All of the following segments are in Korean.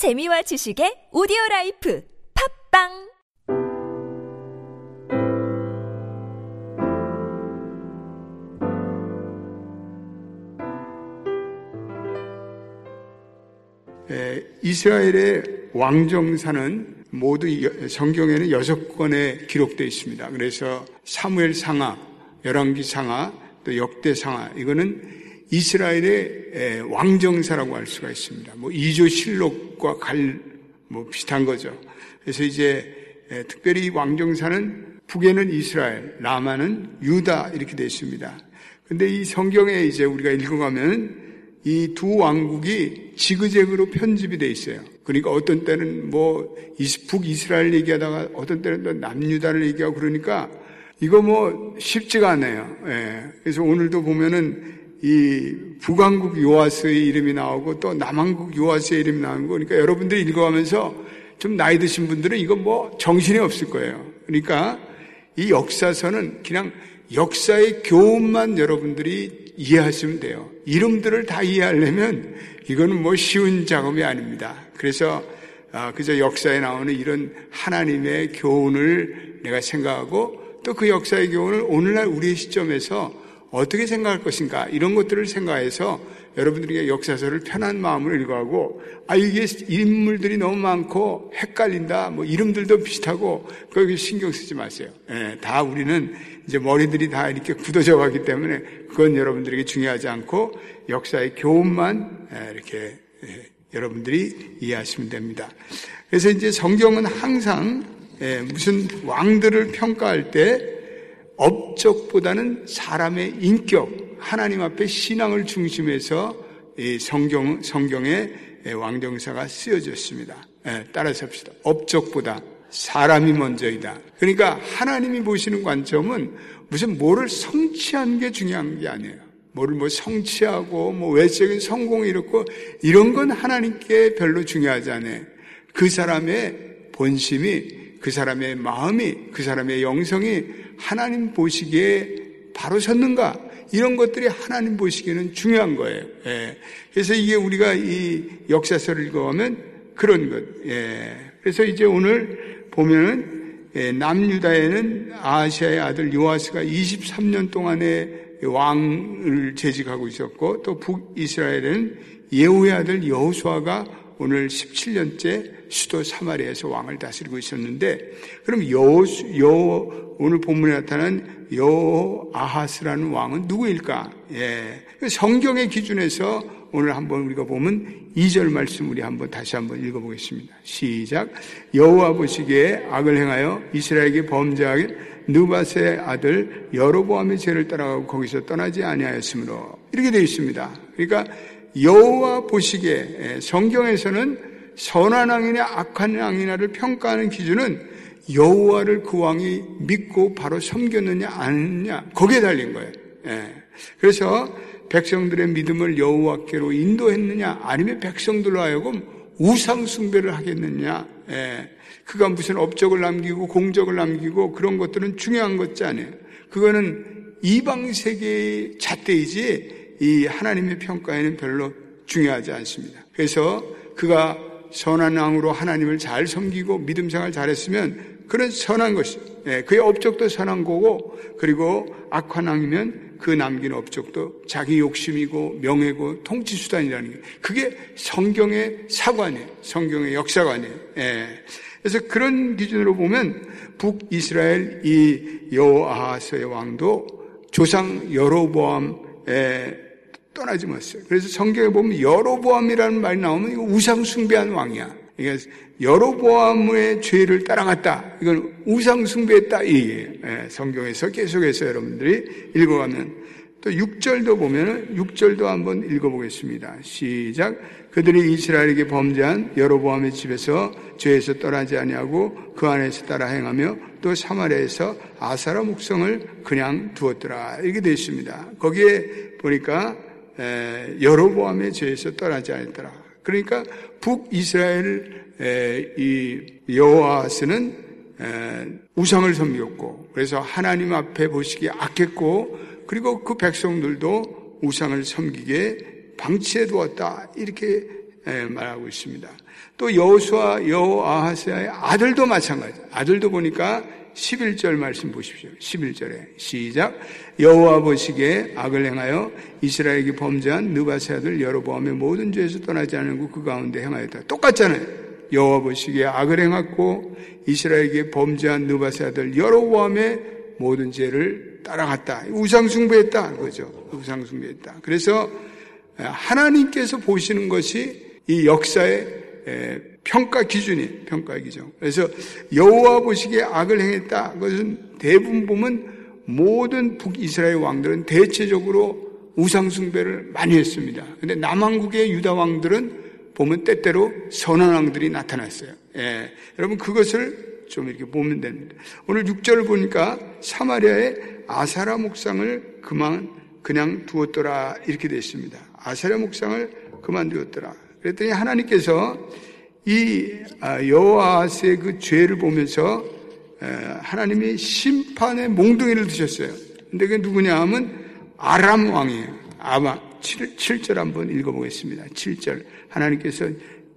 재미와 지식의 오디오 라이프 팟빵 에, 이스라엘의 왕정사는 모두 여- 성경에는 여섯 권에 기록되어 있습니다. 그래서 사무엘 상하, 열왕기 상하, 또 역대 상하 이거는 이스라엘의 에, 왕정사라고 할 수가 있습니다. 뭐 이조 실록과 갈 뭐 비슷한 거죠. 그래서 이제 에, 특별히 이 왕정사는 북에는 이스라엘, 남한은 유다 이렇게 되어 있습니다. 근데 이 성경에 이제 우리가 읽어가면 이 두 왕국이 지그재그로 편집이 돼 있어요. 그러니까 어떤 때는 뭐 이스- 북이스라엘 얘기하다가 어떤 때는 또 남유다를 얘기하고 그러니까 이거 뭐 쉽지가 않아요. 예. 그래서 오늘도 보면은 이 북왕국 요아스의 이름이 나오고 또 남왕국 요아스의 이름이 나오는 거 그러니까 여러분들이 읽어가면서 좀 나이 드신 분들은 이거 뭐 정신이 없을 거예요. 그러니까 이 역사서는 그냥 역사의 교훈만 여러분들이 이해하시면 돼요. 이름들을 다 이해하려면 이거는 뭐 쉬운 작업이 아닙니다. 그래서 아, 그저 역사에 나오는 이런 하나님의 교훈을 내가 생각하고 또 그 역사의 교훈을 오늘날 우리의 시점에서 어떻게 생각할 것인가 이런 것들을 생각해서 여러분들에게 역사서를 편한 마음으로 읽어하고 아 이게 인물들이 너무 많고 헷갈린다 뭐 이름들도 비슷하고 거기 신경 쓰지 마세요. 예, 다 우리는 이제 머리들이 다 이렇게 굳어져 가기 때문에 그건 여러분들에게 중요하지 않고 역사의 교훈만 예, 이렇게 예, 여러분들이 이해하시면 됩니다. 그래서 이제 성경은 항상 예, 무슨 왕들을 평가할 때 업적보다는 사람의 인격, 하나님 앞에 신앙을 중심해서 이 성경, 성경의 왕정사가 쓰여졌습니다. 예, 따라서 합시다. 업적보다 사람이 먼저이다. 그러니까 하나님이 보시는 관점은 무슨 뭐를 성취한 게 중요한 게 아니에요. 뭐를 뭐 성취하고 뭐 외적인 성공이 이렇고 이런 건 하나님께 별로 중요하지 않아요. 그 사람의 본심이 그 사람의 마음이 그 사람의 영성이 하나님 보시기에 바로 섰는가 이런 것들이 하나님 보시기에는 중요한 거예요. 예. 그래서 이게 우리가 이 역사서를 읽어가면 그런 것. 예. 그래서 이제 오늘 보면은 예, 남유다에는 아시아의 아들 요아스가 23년 동안에 왕을 재직하고 있었고 또 북이스라엘에는 예후의 아들 여호수아가 오늘 17년째 수도 사마리아에서 왕을 다스리고 있었는데 그럼 여, 여 오늘 본문에 나타난 여아하스라는 왕은 누구일까? 예. 성경의 기준에서 오늘 한번 우리가 보면 2절 말씀 우리 한번 다시 한번 읽어보겠습니다. 시작. 여호와 보시기에 악을 행하여 이스라엘에게 범죄하게 느바스의 아들 여로보암의 죄를 따라가고 거기서 떠나지 아니하였으므로 이렇게 되어 있습니다. 그러니까 여호와 보시기에 성경에서는 선한 왕이냐 악한 왕이냐를 평가하는 기준은 여호와를 그 왕이 믿고 바로 섬겼느냐 아니냐 거기에 달린 거예요. 예. 그래서 백성들의 믿음을 여호와께로 인도했느냐 아니면 백성들로 하여금 우상 숭배를 하겠느냐 예. 그가 무슨 업적을 남기고 공적을 남기고 그런 것들은 중요한 것지 아니에요. 그거는 이방 세계의 잣대이지 이 하나님의 평가에는 별로 중요하지 않습니다. 그래서 그가 선한 왕으로 하나님을 잘 섬기고 믿음 생활 잘했으면 그런 선한 것이 예, 그의 업적도 선한 거고 그리고 악한 왕이면 그 남긴 업적도 자기 욕심이고 명예고 통치 수단이라는 게 그게 성경의 사관이에요. 성경의 역사관이에요. 예. 그래서 그런 기준으로 보면 북이스라엘 이 여호아하스의 왕도 조상 여로보암에 떠나지 못했어요. 그래서 성경에 보면 여로보암이라는 말이 나오면 이거 우상 숭배한 왕이야. 이게 여로보암의 죄를 따라갔다. 이건 우상 숭배했다 이얘기예요. 예, 성경에서 계속해서 여러분들이 읽어가면 또 6절도 보면은 6절도 한번 읽어보겠습니다. 시작. 그들이 이스라엘에게 범죄한 여로보암의 집에서 죄에서 떠나지 아니하고 그 안에서 따라 행하며 또 사마리아에서 아사라 목성을 그냥 두었더라. 이렇게 되어 있습니다. 거기에 보니까 여로보암의 죄에서 떠나지 않았더라. 그러니까 북이스라엘 이 여호와스는 우상을 섬겼고 그래서 하나님 앞에 보시기에 악했고 그리고 그 백성들도 우상을 섬기게 방치해 두었다 이렇게 예, 말하고 있습니다. 또 여호수아 여호아하스의 아들도 마찬가지. 아들도 보니까 11절 말씀 보십시오. 11절에 시작 여호와 보시기에 악을 행하여 이스라엘에게 범죄한 느바세 아들 여로보암의 모든 죄에서 떠나지 않고 그 가운데 행하였다. 똑같잖아요. 여호와 보시기에 악을 행했고 이스라엘에게 범죄한 느바세 아들 여로보암의 모든 죄를 따라갔다. 우상 숭배했다. 그죠. 우상 숭배했다. 그래서 하나님께서 보시는 것이 이 역사의 평가 기준이 평가 기준. 그래서 여호와 보시기에 악을 행했다. 그것은 대부분 보면 모든 북이스라엘 왕들은 대체적으로 우상 숭배를 많이 했습니다. 근데 남한국의 유다 왕들은 보면 때때로 선한 왕들이 나타났어요. 예. 여러분 그것을 좀 이렇게 보면 됩니다. 오늘 6절을 보니까 사마리아의 아사라 목상을 그만 그냥 두었더라 이렇게 되어 있습니다. 아사라 목상을 그만 두었더라. 그랬더니 하나님께서 이 아, 여호아스의 그 죄를 보면서 하나님이 심판의 몽둥이를 드셨어요. 근데 그게 누구냐 하면 아람 왕이에요. 아마 7, 7절 한번 읽어보겠습니다. 7절. 하나님께서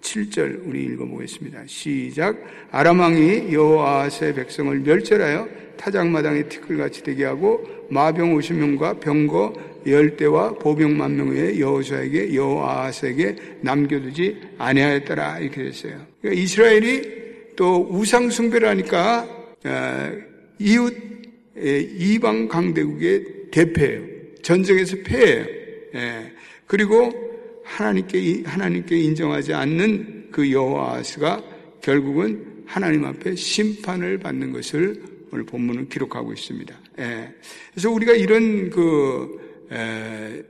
7절 우리 읽어보겠습니다. 시작. 아람 왕이 여호아스의 백성을 멸절하여 타작마당에 티끌같이 되게 하고 마병 50명과 병거 열대와 보병 만 명의 여호수아에게 여호아스에게 남겨두지 아니하였더라 이렇게 됐어요. 그러니까 이스라엘이 또 우상 숭배를 하니까 어, 이웃 이방 강대국의 대패예요. 전쟁에서 패예요. 예. 그리고 하나님께 하나님께 인정하지 않는 그 여호아스가 결국은 하나님 앞에 심판을 받는 것을 오늘 본문은 기록하고 있습니다. 예. 그래서 우리가 이런 그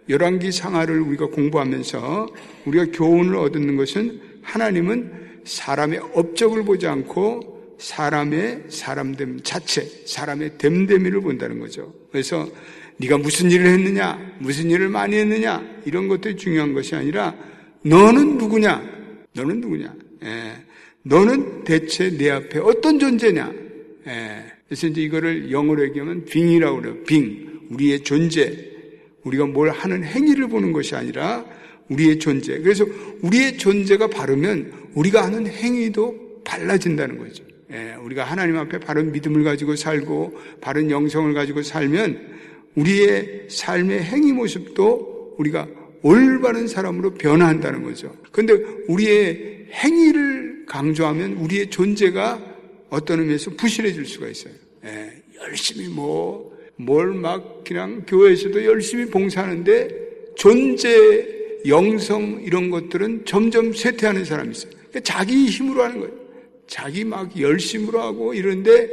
열왕기 상하를 우리가 공부하면서 우리가 교훈을 얻는 것은 하나님은 사람의 업적을 보지 않고 사람의 사람됨 자체, 사람의 됨됨이를 본다는 거죠. 그래서 네가 무슨 일을 했느냐, 무슨 일을 많이 했느냐 이런 것들이 중요한 것이 아니라 너는 누구냐, 너는 누구냐, 예. 너는 대체 내 앞에 어떤 존재냐. 예. 그래서 이제 이거를 영어로 얘기하면 빙이라고 그래요. 빙, 우리의 존재. 우리가 뭘 하는 행위를 보는 것이 아니라 우리의 존재. 그래서 우리의 존재가 바르면 우리가 하는 행위도 달라진다는 거죠. 예, 우리가 하나님 앞에 바른 믿음을 가지고 살고 바른 영성을 가지고 살면 우리의 삶의 행위 모습도 우리가 올바른 사람으로 변화한다는 거죠. 그런데 우리의 행위를 강조하면 우리의 존재가 어떤 의미에서 부실해질 수가 있어요. 예, 열심히 뭐 뭘 막 그냥 교회에서도 열심히 봉사하는데 존재, 영성 이런 것들은 점점 쇠퇴하는 사람이 있어요. 그러니까 자기 힘으로 하는 거예요. 자기 막 열심으로 하고 이런데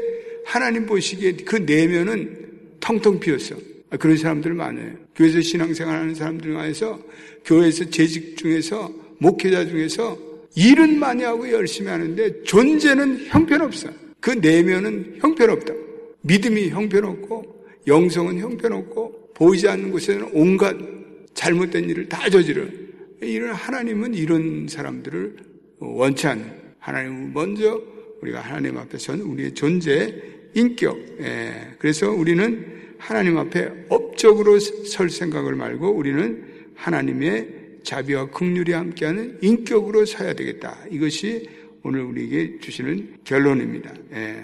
하나님 보시기에 그 내면은 텅텅 비었어. 아, 그런 사람들 많아요. 교회에서 신앙생활 하는 사람들 안에서 교회에서 재직 중에서 목회자 중에서 일은 많이 하고 열심히 하는데 존재는 형편없어. 그 내면은 형편없다. 믿음이 형편없고 영성은 형편없고 보이지 않는 곳에는 온갖 잘못된 일을 다 저지르. 이런 하나님은 이런 사람들을 원치 않는 하나님은 먼저 우리가 하나님 앞에 선 우리의 존재, 인격. 예. 그래서 우리는 하나님 앞에 업적으로 설 생각을 말고 우리는 하나님의 자비와 긍휼이 함께하는 인격으로 서야 되겠다. 이것이 오늘 우리에게 주시는 결론입니다. 예.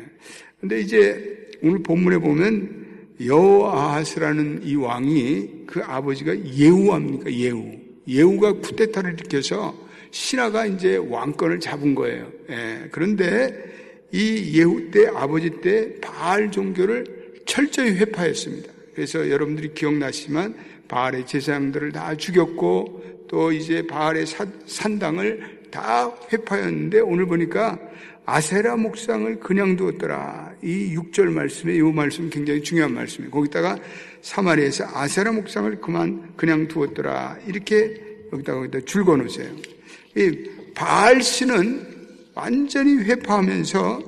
근데 이제 오늘 본문에 보면 여호아하스라는 이 왕이 그 아버지가 예후합니까? 예후. 예후가 쿠데타를 일으켜서 신하가 이제 왕권을 잡은 거예요. 예. 그런데 이 예후 때 아버지 때 바알 종교를 철저히 회파했습니다. 그래서 여러분들이 기억나시지만 바알의 제사장들을 다 죽였고 또 이제 바알의 산당을 다 회파했는데 오늘 보니까 아세라 목상을 그냥 두었더라. 이 6절 말씀에 이 말씀 굉장히 중요한 말씀이에요. 거기다가 사마리에서 아세라 목상을 그만 그냥 두었더라. 이렇게 여기다가 여기다 줄 거 놓으세요. 이 바알 신은 완전히 회파하면서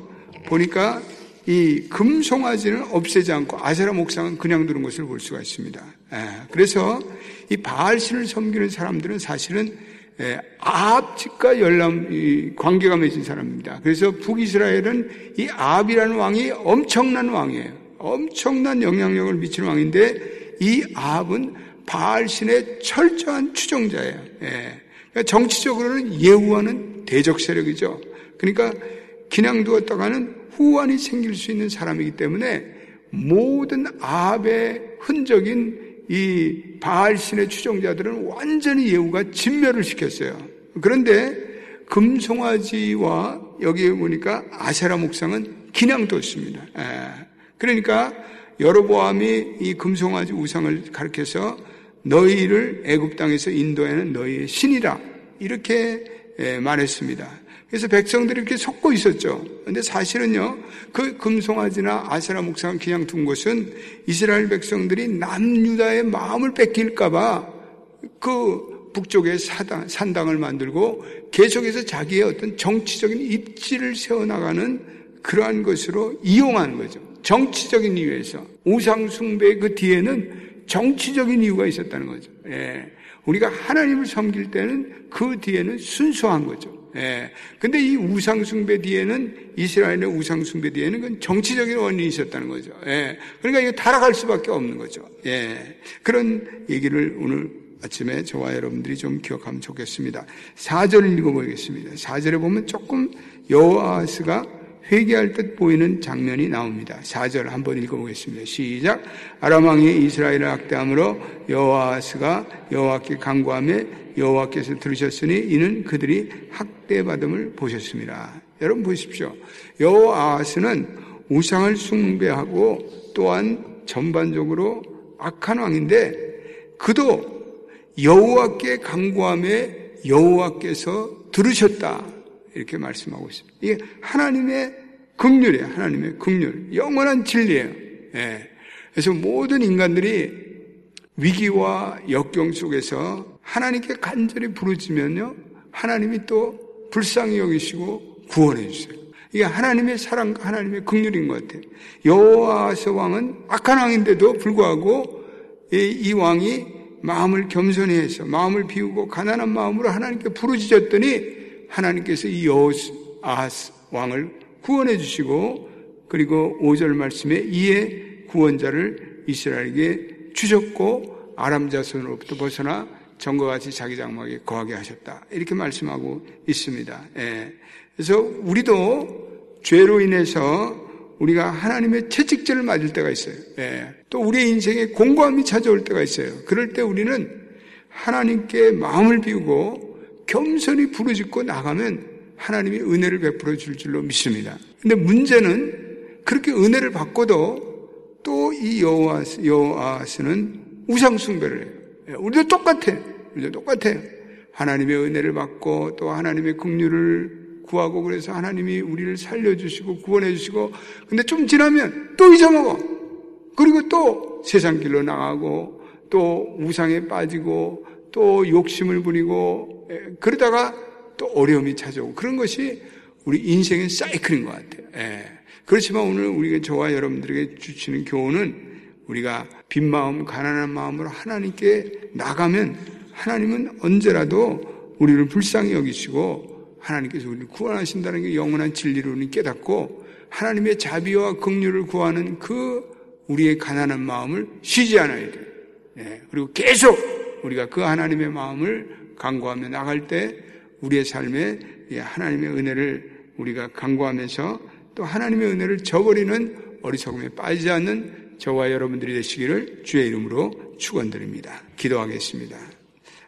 보니까 이 금송아지는 없애지 않고 아세라 목상은 그냥 두는 것을 볼 수가 있습니다. 예, 그래서 이 바알 신을 섬기는 사람들은 사실은 예, 아합집과 열람 관계가 맺은 사람입니다. 그래서 북이스라엘은 이 아합이라는 왕이 엄청난 왕이에요. 엄청난 영향력을 미치는 왕인데 이 아합은 바알신의 철저한 추종자예요. 예. 그러니까 정치적으로는 예우와는 대적 세력이죠. 그러니까 그냥 두었다가는 후환이 생길 수 있는 사람이기 때문에 모든 아합의 흔적인 이 바알신의 추종자들은 완전히 예후가 진멸을 시켰어요. 그런데 금송아지와 여기에 보니까 아세라 목상은 그냥 뒀습니다. 예. 그러니까 여로보암이 이 금송아지 우상을 가르켜서 너희를 애굽 땅에서 인도에는 너희의 신이라 이렇게 예, 말했습니다. 그래서 백성들이 이렇게 속고 있었죠. 근데 사실은요, 그 금송아지나 아세라 목상을 그냥 둔 것은 이스라엘 백성들이 남유다의 마음을 뺏길까봐 그 북쪽에 사당, 산당을 만들고 계속해서 자기의 어떤 정치적인 입지를 세워나가는 그러한 것으로 이용한 거죠. 정치적인 이유에서. 우상숭배 그 뒤에는 정치적인 이유가 있었다는 거죠. 예. 우리가 하나님을 섬길 때는 그 뒤에는 순수한 거죠. 예. 근데 이 우상숭배 뒤에는 이스라엘의 우상숭배 뒤에는 그 정치적인 원인이 있었다는 거죠. 예. 그러니까 이거 타락할 수밖에 없는 거죠. 예. 그런 얘기를 오늘 아침에 저와 여러분들이 좀 기억하면 좋겠습니다. 4절을 읽어보겠습니다. 4절에 보면 조금 여호아스가 회개할 듯 보이는 장면이 나옵니다. 4절 한번 읽어보겠습니다. 시작. 아람 왕이 이스라엘을 학대함으로 여호아스가 여호와께 간구하며 여호와께서 들으셨으니 이는 그들이 학대받음을 보셨습니다. 여러분 보십시오. 여호아스는 우상을 숭배하고 또한 전반적으로 악한 왕인데 그도 여호와께 간구하며 여호와께서 들으셨다 이렇게 말씀하고 있습니다. 이게 하나님의 극률이에요. 하나님의 극률, 영원한 진리예요. 예. 그래서 모든 인간들이 위기와 역경 속에서 하나님께 간절히 부르짖면요. 하나님이 또 불쌍히 여기시고 구원해 주세요. 이게 하나님의 사랑과 하나님의 긍휼인 것 같아요. 여호와서 왕은 악한 왕인데도 불구하고 이, 이 왕이 마음을 겸손히 해서 마음을 비우고 가난한 마음으로 하나님께 부르짖었더니 하나님께서 이 여호아스 왕을 구원해 주시고 그리고 5절 말씀에 이에 구원자를 이스라엘에게 주셨고 아람 자손으로부터 벗어나 전과 같이 자기 장막에 거하게 하셨다. 이렇게 말씀하고 있습니다. 예. 그래서 우리도 죄로 인해서 우리가 하나님의 채찍질을 맞을 때가 있어요. 예. 또 우리의 인생에 공고함이 찾아올 때가 있어요. 그럴 때 우리는 하나님께 마음을 비우고 겸손히 부르짖고 나가면 하나님이 은혜를 베풀어 줄 줄로 믿습니다. 근데 문제는 그렇게 은혜를 받고도 또 이 여호와스, 여호와스는 우상 숭배를 해요. 예, 우리도 똑같아. 우리도 똑같아요. 하나님의 은혜를 받고 또 하나님의 긍휼을 구하고 그래서 하나님이 우리를 살려주시고 구원해주시고 근데 좀 지나면 또 잊어먹어. 그리고 또 세상 길로 나가고 또 우상에 빠지고 또 욕심을 부리고 예, 그러다가 또 어려움이 찾아오고 그런 것이 우리 인생의 사이클인 것 같아요. 예. 그렇지만 오늘 우리가 저와 여러분들에게 주시는 교훈은 우리가 빈 마음, 가난한 마음으로 하나님께 나가면 하나님은 언제라도 우리를 불쌍히 여기시고 하나님께서 우리를 구원하신다는 게 영원한 진리로 우리 깨닫고 하나님의 자비와 긍휼을 구하는 그 우리의 가난한 마음을 쉬지 않아야 돼요. 예. 그리고 계속 우리가 그 하나님의 마음을 강구하며 나갈 때 우리의 삶에 하나님의 은혜를 우리가 강구하면서 또 하나님의 은혜를 저버리는 어리석음에 빠지지 않는 저와 여러분들이 되시기를 주의 이름으로 축원드립니다. 기도하겠습니다.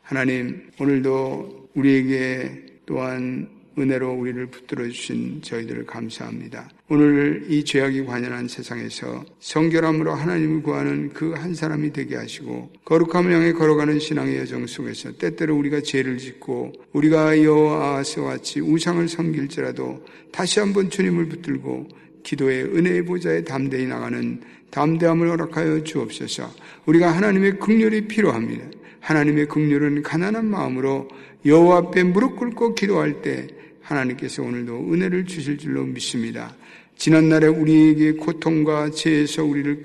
하나님 오늘도 우리에게 또한 은혜로 우리를 붙들어 주신 저희들을 감사합니다. 오늘 이 죄악이 관연한 세상에서 성결함으로 하나님을 구하는 그 한 사람이 되게 하시고 거룩함을 향해 걸어가는 신앙의 여정 속에서 때때로 우리가 죄를 짓고 우리가 여호와와 같이 우상을 섬길지라도 다시 한번 주님을 붙들고 기도의 은혜의 보좌에 담대히 나가는 담대함을 허락하여 주옵소서. 우리가 하나님의 긍휼이 필요합니다. 하나님의 긍휼은 가난한 마음으로 여호와 앞에 무릎 꿇고 기도할 때 하나님께서 오늘도 은혜를 주실 줄로 믿습니다. 지난날에 우리에게 고통과 죄에서 우리를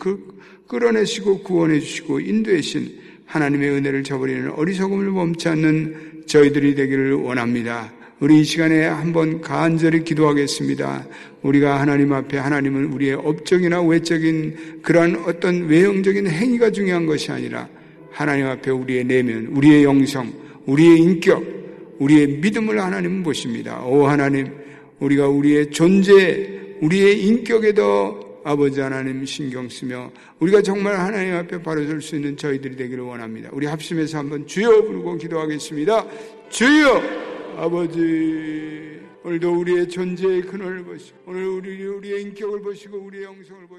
끌어내시고 구원해 주시고 인도해 신 하나님의 은혜를 저버리는 어리석음을 멈지 않는 저희들이 되기를 원합니다. 우리 이 시간에 한번 간절히 기도하겠습니다. 우리가 하나님 앞에 하나님은 우리의 업적이나 외적인 그러한 어떤 외형적인 행위가 중요한 것이 아니라 하나님 앞에 우리의 내면, 우리의 영성, 우리의 인격, 우리의 믿음을 하나님은 보십니다. 오 하나님, 우리가 우리의 존재, 우리의 인격에도 아버지 하나님 신경 쓰며 우리가 정말 하나님 앞에 바로 설 수 있는 저희들이 되기를 원합니다. 우리 합심해서 한번 주여 부르고 기도하겠습니다. 주여 아버지 오늘도 우리의 존재의 근원을 보시고 오늘 우리 우리의 인격을 보시고 우리의 영성을 보시고